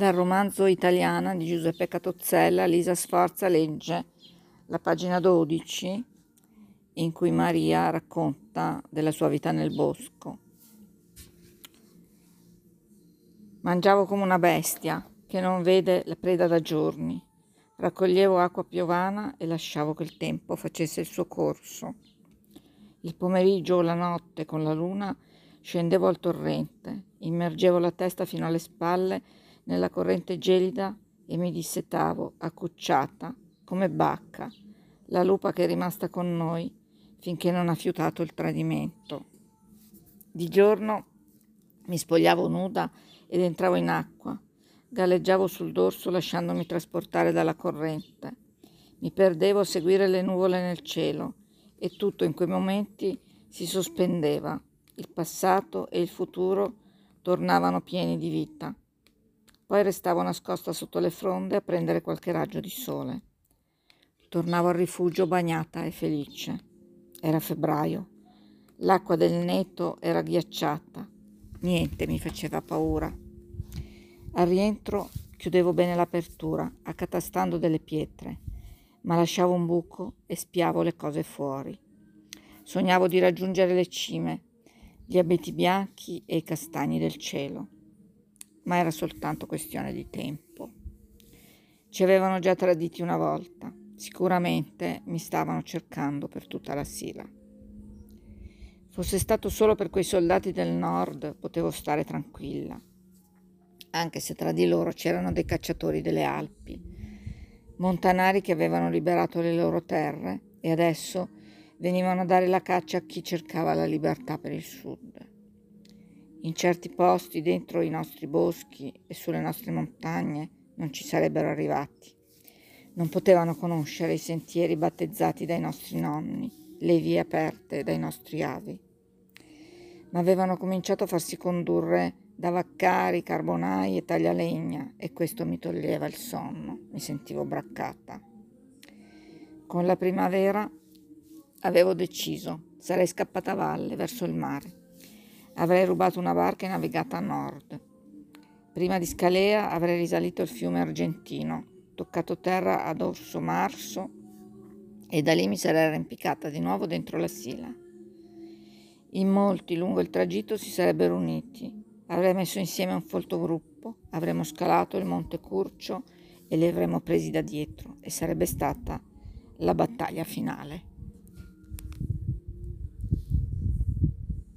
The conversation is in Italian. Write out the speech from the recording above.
Dal romanzo Italiana di Giuseppe Catozzella, Lisa Sforza legge la pagina 12 in cui Maria racconta della sua vita nel bosco. Mangiavo come una bestia che non vede la preda da giorni. Raccoglievo acqua piovana e lasciavo che il tempo facesse il suo corso. Il pomeriggio o la notte con la luna scendevo al torrente, immergevo la testa fino alle spalle nella corrente gelida e mi dissetavo, accucciata, come bacca, la lupa che è rimasta con noi finché non ha fiutato il tradimento. Di giorno mi spogliavo nuda ed entravo in acqua, galleggiavo sul dorso lasciandomi trasportare dalla corrente. Mi perdevo a seguire le nuvole nel cielo e tutto in quei momenti si sospendeva. Il passato e il futuro tornavano pieni di vita. Poi restavo nascosta sotto le fronde a prendere qualche raggio di sole. Tornavo al rifugio bagnata e felice. Era febbraio. L'acqua del neto era ghiacciata. Niente mi faceva paura. Al rientro chiudevo bene l'apertura, accatastando delle pietre, ma lasciavo un buco e spiavo le cose fuori. Sognavo di raggiungere le cime, gli abeti bianchi e i castagni del cielo ma era soltanto questione di tempo. Ci avevano già traditi una volta, sicuramente mi stavano cercando per tutta la sila. Fosse stato solo per quei soldati del nord, potevo stare tranquilla, anche se tra di loro c'erano dei cacciatori delle Alpi, montanari che avevano liberato le loro terre e adesso venivano a dare la caccia a chi cercava la libertà per il sud. In certi posti dentro i nostri boschi e sulle nostre montagne non ci sarebbero arrivati. Non potevano conoscere i sentieri battezzati dai nostri nonni, le vie aperte dai nostri avi. Ma avevano cominciato a farsi condurre da vaccari, carbonai e taglialegna e questo mi toglieva il sonno, mi sentivo braccata. Con la primavera avevo deciso, sarei scappata a valle verso il mare. Avrei rubato una barca e navigato a nord. Prima di Scalea avrei risalito il fiume argentino, toccato terra ad Orso Marso e da lì mi sarei arrampicata di nuovo dentro la Sila. In molti lungo il tragitto si sarebbero uniti, avrei messo insieme un folto gruppo, avremmo scalato il monte Curcio e li avremmo presi da dietro e sarebbe stata la battaglia finale.